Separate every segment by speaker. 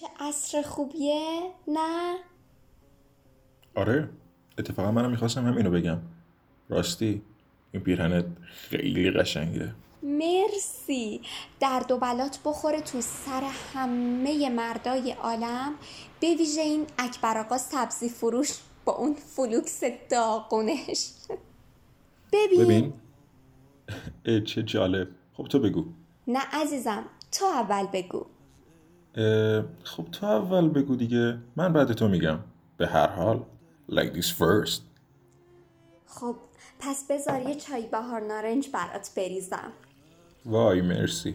Speaker 1: چه عصر خوبیه؟ نه.
Speaker 2: آره اتفاقا منم می‌خواستم همینو بگم. راستی این پیرهنت خیلی قشنگه.
Speaker 1: مرسی. درد و بلات بخوره تو سر همه مردای عالم. به ویژه این اکبر آقا سبزی فروش با اون فلوکس داغونش. ببین,
Speaker 2: ببین. چه جالب. خب تو بگو.
Speaker 1: نه عزیزم تو اول بگو.
Speaker 2: خب تو اول بگو دیگه. من بعد تو میگم. به هر حال ladies first.
Speaker 1: خب پس بذار یه چای بهار نارنج برات بریزم.
Speaker 2: وای مرسی.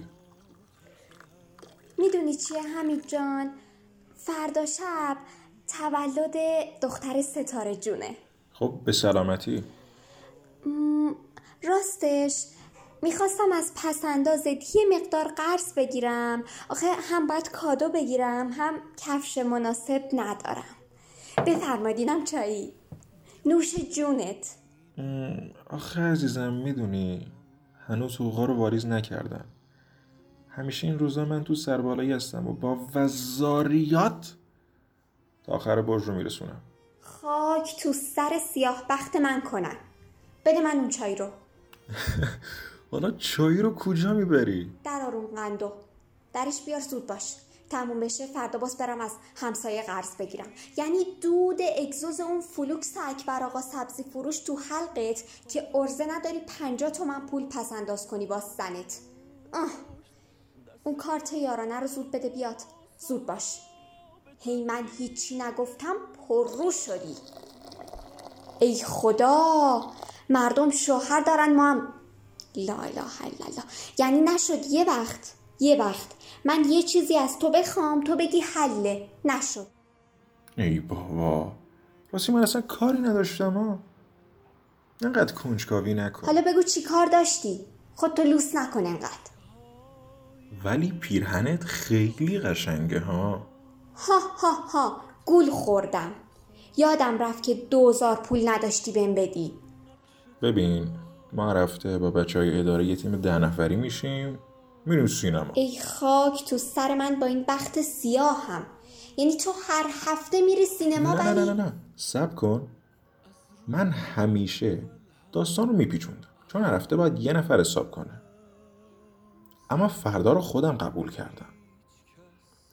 Speaker 1: می‌دونی چیه حمید جان؟ فردا شب تولد دختر ستاره جونه.
Speaker 2: خب به سلامتی.
Speaker 1: راستش می‌خواستم از پسندازت یه مقدار قرض بگیرم. آخه هم باید کادو بگیرم هم کفش مناسب ندارم. بفرمایدینم چایی. نوش جونت.
Speaker 2: آخه عزیزم می‌دونی هنوز حقوقا رو واریز نکردم. همیشه این روزا من تو سربالایی هستم و با وزاریات تا آخر برج رو میرسونم.
Speaker 1: خاک تو سر سیاه بخت من کنن بده من اون چای رو.
Speaker 2: حالا چای رو کجا می‌بری؟
Speaker 1: در آروم قندو. درش بیار زود باش. تموم بشه فردا باز برم از همسایه قرض بگیرم. یعنی دود اگزوز اون فلوکس اکبر آقا سبزی فروش تو حلقت که عرضه نداری پنجاه تومن پول پس انداز کنی با زنت. آه. اون کارت یارانه رو زود بده بیاد. زود باش. هی من هیچی نگفتم پررو شدی. ای خدا! مردم شوهر دارن ما هم لا اله الا الله. یعنی نشد یه وقت یه وقت. من یه چیزی از تو بخوام تو بگی حله نشد.
Speaker 2: ای بابا. راستی من اصلا کاری نداشتم ها انقدر کنجکاوی نکن.
Speaker 1: حالا بگو چی کار داشتی؟ خودتو لوس نکن انقدر.
Speaker 2: ولی پیرهنت خیلی قشنگه ها.
Speaker 1: ها ها ها. گول خوردم. یادم رفت که دوزار پول نداشتی بهم بدی.
Speaker 2: ببین ما هر هفته با بچه های اداره یه تیم ده نفری میشیم میریم سینما.
Speaker 1: ای خاک تو سر من با این بخت سیاه هم یعنی تو هر هفته میری سینما
Speaker 2: نه نه نه نه نه. سب کن. من همیشه داستان رو میپیچوندم. چون هر هفته باید یه نفر حساب کنه. اما فردا رو خودم قبول کردم.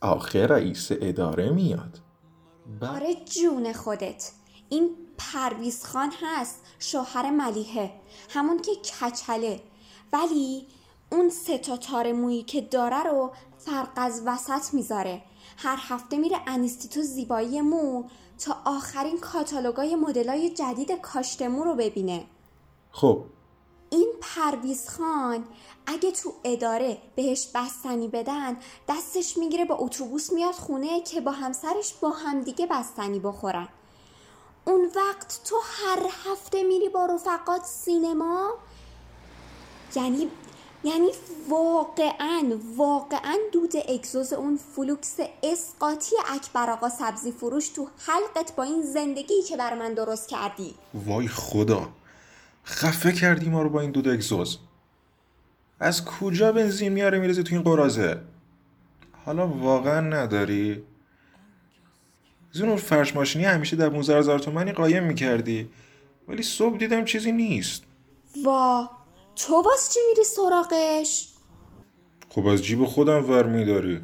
Speaker 2: آخر رئیس اداره میاد. بعد
Speaker 1: آره جون خودت. این پرویز خان هست شوهر ملیحه همون که کچله. ولی اون سه تا تار مویی که داره رو فرق از وسط می‌ذاره. هر هفته میره انیستیتو زیبایی مو تا آخرین کاتالوگای مدلای جدید کاشت مو رو ببینه.
Speaker 2: خب.
Speaker 1: این پرویز خان اگه تو اداره بهش بستنی بدن دستش می‌گیره با اتوبوس میاد خونه که با همسرش با همدیگه بستنی بخورن. اون وقت تو هر هفته میری با رفقات سینما؟ یعنی یعنی واقعا واقعا دود اگزوز اون فلوکس اسقاطی اکبر آقا سبزی فروش تو حلقت با این زندگی که بر من درست کردی.
Speaker 2: وای خدا. خفه کردی ما رو با این دود اگزوز. از کجا بنزین میاره میرزی تو این قرازه حالا واقعا نداری؟ زنور فرش ماشینی همیشه در 15 هزار تومنی قایم می‌کردی. ولی صبح دیدم چیزی نیست.
Speaker 1: وا تو باز چی میری سراغش؟
Speaker 2: خب از جیب خودم ور میداری.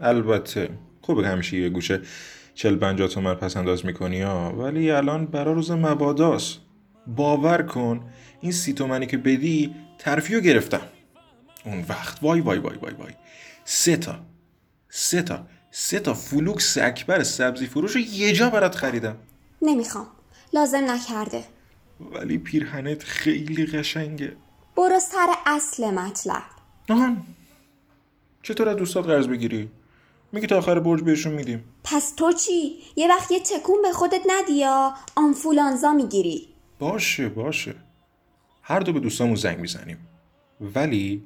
Speaker 2: البته خوبه همیشه یه گوشه چل پنجاه تومن پس انداز می‌کنی ها. ولی الان برا روز مباداست باور کن این سی تومنی که بدی ترفیعو گرفتم. اون وقت وای وای وای وای وای. سه تا. سه تا. سه تا فلوکس اکبر سبزی فروش رو یه جا برات خریدم.
Speaker 1: نمی‌خوام. لازم نکرده.
Speaker 2: ولی پیرهنت خیلی قشنگه.
Speaker 1: برو سر اصل مطلب.
Speaker 2: آهان. چطور از دوستات قرض بگیری؟ میگی تا آخر برج بهشون میدیم.
Speaker 1: پس تو چی؟ یه وقت یه تکون به خودت ندی یا آنفولانزا می‌گیری؟
Speaker 2: باشه باشه. هر دو به دوستامون زنگ می‌زنیم. ولی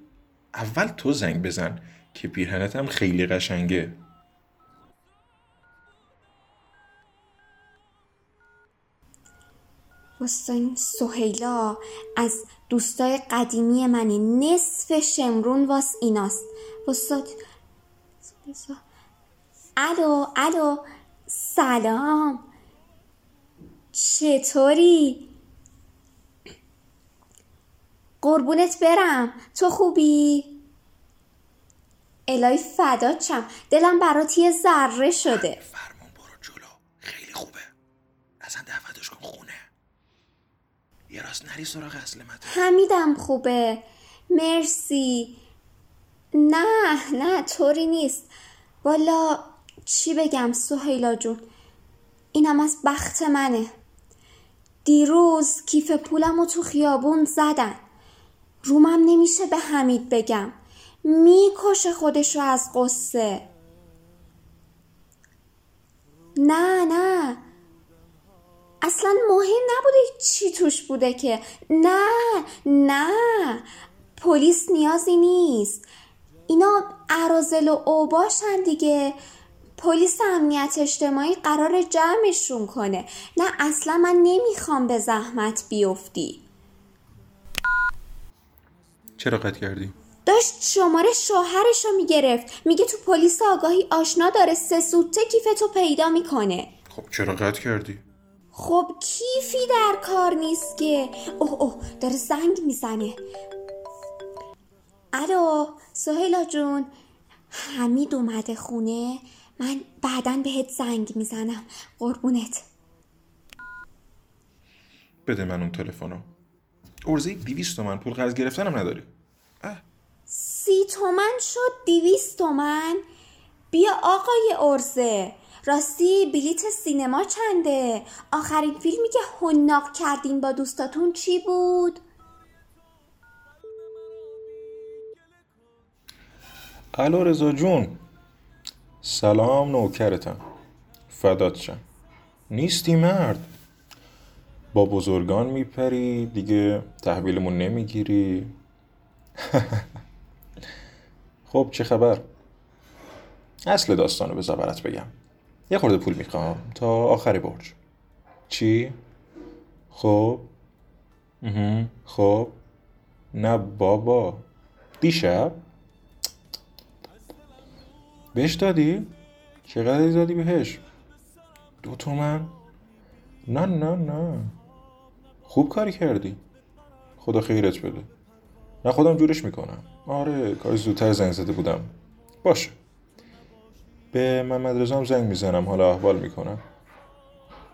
Speaker 2: اول تو زنگ بزن که پیرهنت هم خیلی قشنگه.
Speaker 1: این سهیلا از دوستای قدیمی منی. نصف شمرون واس ایناست. واسه الو الو. سلام. چطوری؟ قربونت برم. تو خوبی؟ الهی فدات شم. دلم برات یه ذره شده.
Speaker 2: فرمون برو جلو. خیلی خوبه. اصلا دعوتش کن خونه. یه راست نری سراغ اصل
Speaker 1: حمیدم خوبه. مرسی. نه نه طوری نیست. والا چی بگم سهیلا جون؟ اینم از بخت منه. دیروز کیف پولم رو تو خیابون زدن. رومم نمیشه به حمید بگم. می‌کشه خودشو از قصه. نه نه. اصلا مهم نبوده چی توش بوده که. نه نه. پلیس نیازی نیست. اینا عرازل و اوباشن دیگه. پلیس امنیت اجتماعی قرار جمعشون کنه. نه اصلا من نمی‌خوام به زحمت بیفتی.
Speaker 2: چرا قطع کردی؟
Speaker 1: داشت شماره شوهرش رو می‌گرفت. میگه تو پلیس آگاهی آشنا داره. سه سوته کیفتو پیدا می‌کنه.
Speaker 2: خب چرا قطع کردی؟
Speaker 1: خب کیفی در کار نیست که؟ اوه اوه داره زنگ می‌زنه. الو سهیلا جون. حمید اومده خونه. من بعدا بهت زنگ می‌زنم. قربونت.
Speaker 2: بده من اون تلفنو. ارزه دیویست تومن. پول قرض گرفتنم نداری. اه.
Speaker 1: سی تومن شد دیویست تومن. بیا آقای ارزه. راستی بلیت سینما چنده؟ آخرین فیلمی که هنناق کردین با دوستاتون چی بود؟
Speaker 2: الو رضا جون. سلام نوکرتم. فدات شم. نیستی مرد. با بزرگان میپری دیگه تحویلمون نمی‌گیری. خب چه خبر؟ اصل داستانو بذار برات بگم. یه خورده پول می‌خوام تا آخر برج. چی؟ خب؟ خب؟ نه بابا. دیشب؟ بهش دادی؟ چقدر دادی بهش؟ دو تومن؟ نه نه نه. خوب کاری کردی. خدا خیرت بده. نه خودم جورش می‌کنم. آره کاری زودتر زنگ زده بودم. باشه. به محمد رزام زنگ می‌زنم حالا احوال می‌کنم.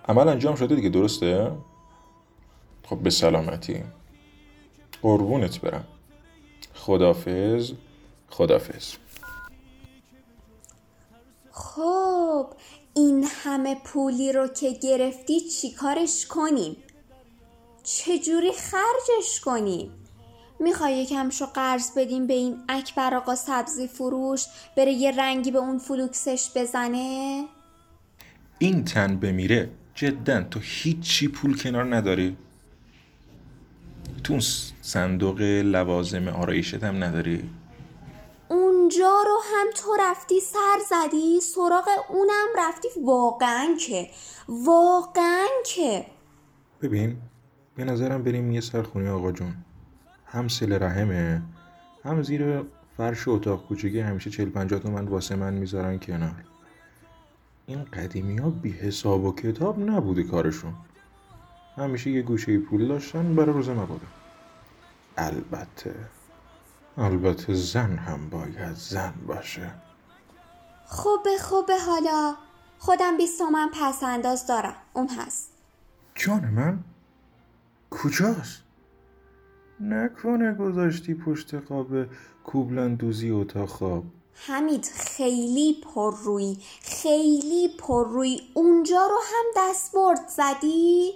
Speaker 2: عمل انجام شده دیگه درسته؟ خب به سلامتی. قربونت برم. خدافز خدافز
Speaker 1: خب این همه پولی رو که گرفتی چیکارش کنیم؟ چجوری خرجش کنیم؟ می‌خوای یکمشو قرض بدیم به این اکبر آقا سبزی فروش بره یه رنگی به اون فلوکسش بزنه؟
Speaker 2: این تن بمیره جدا تو هیچی پول کنار نداری. تو صندوق لوازم آرایشت هم نداری.
Speaker 1: اونجا رو هم تو رفتی سر زدی سراغ اونم رفتی. واقعا که واقعا که.
Speaker 2: ببین به نظرم بریم یه سرخونی آقا جون. هم سل رحمه هم زیر فرش اتاق کوچگی همیشه چل پنجاه تومن واسه من می‌ذارن کنار. این قدیمی ها بی حساب و کتاب نبوده کارشون. همیشه یه گوشه پول داشتن برای روز مبادا البته البته زن هم باید زن باشه.
Speaker 1: خوبه خوبه حالا. خودم بیست تومن پس انداز دارم. اون هست.
Speaker 2: جان من؟ کجاست؟ نکنه گذاشتی پشت قاب کوبلن دوزی اتاق خواب
Speaker 1: حمید خیلی پر روی خیلی پر روی اونجا رو هم دستبرد زدی؟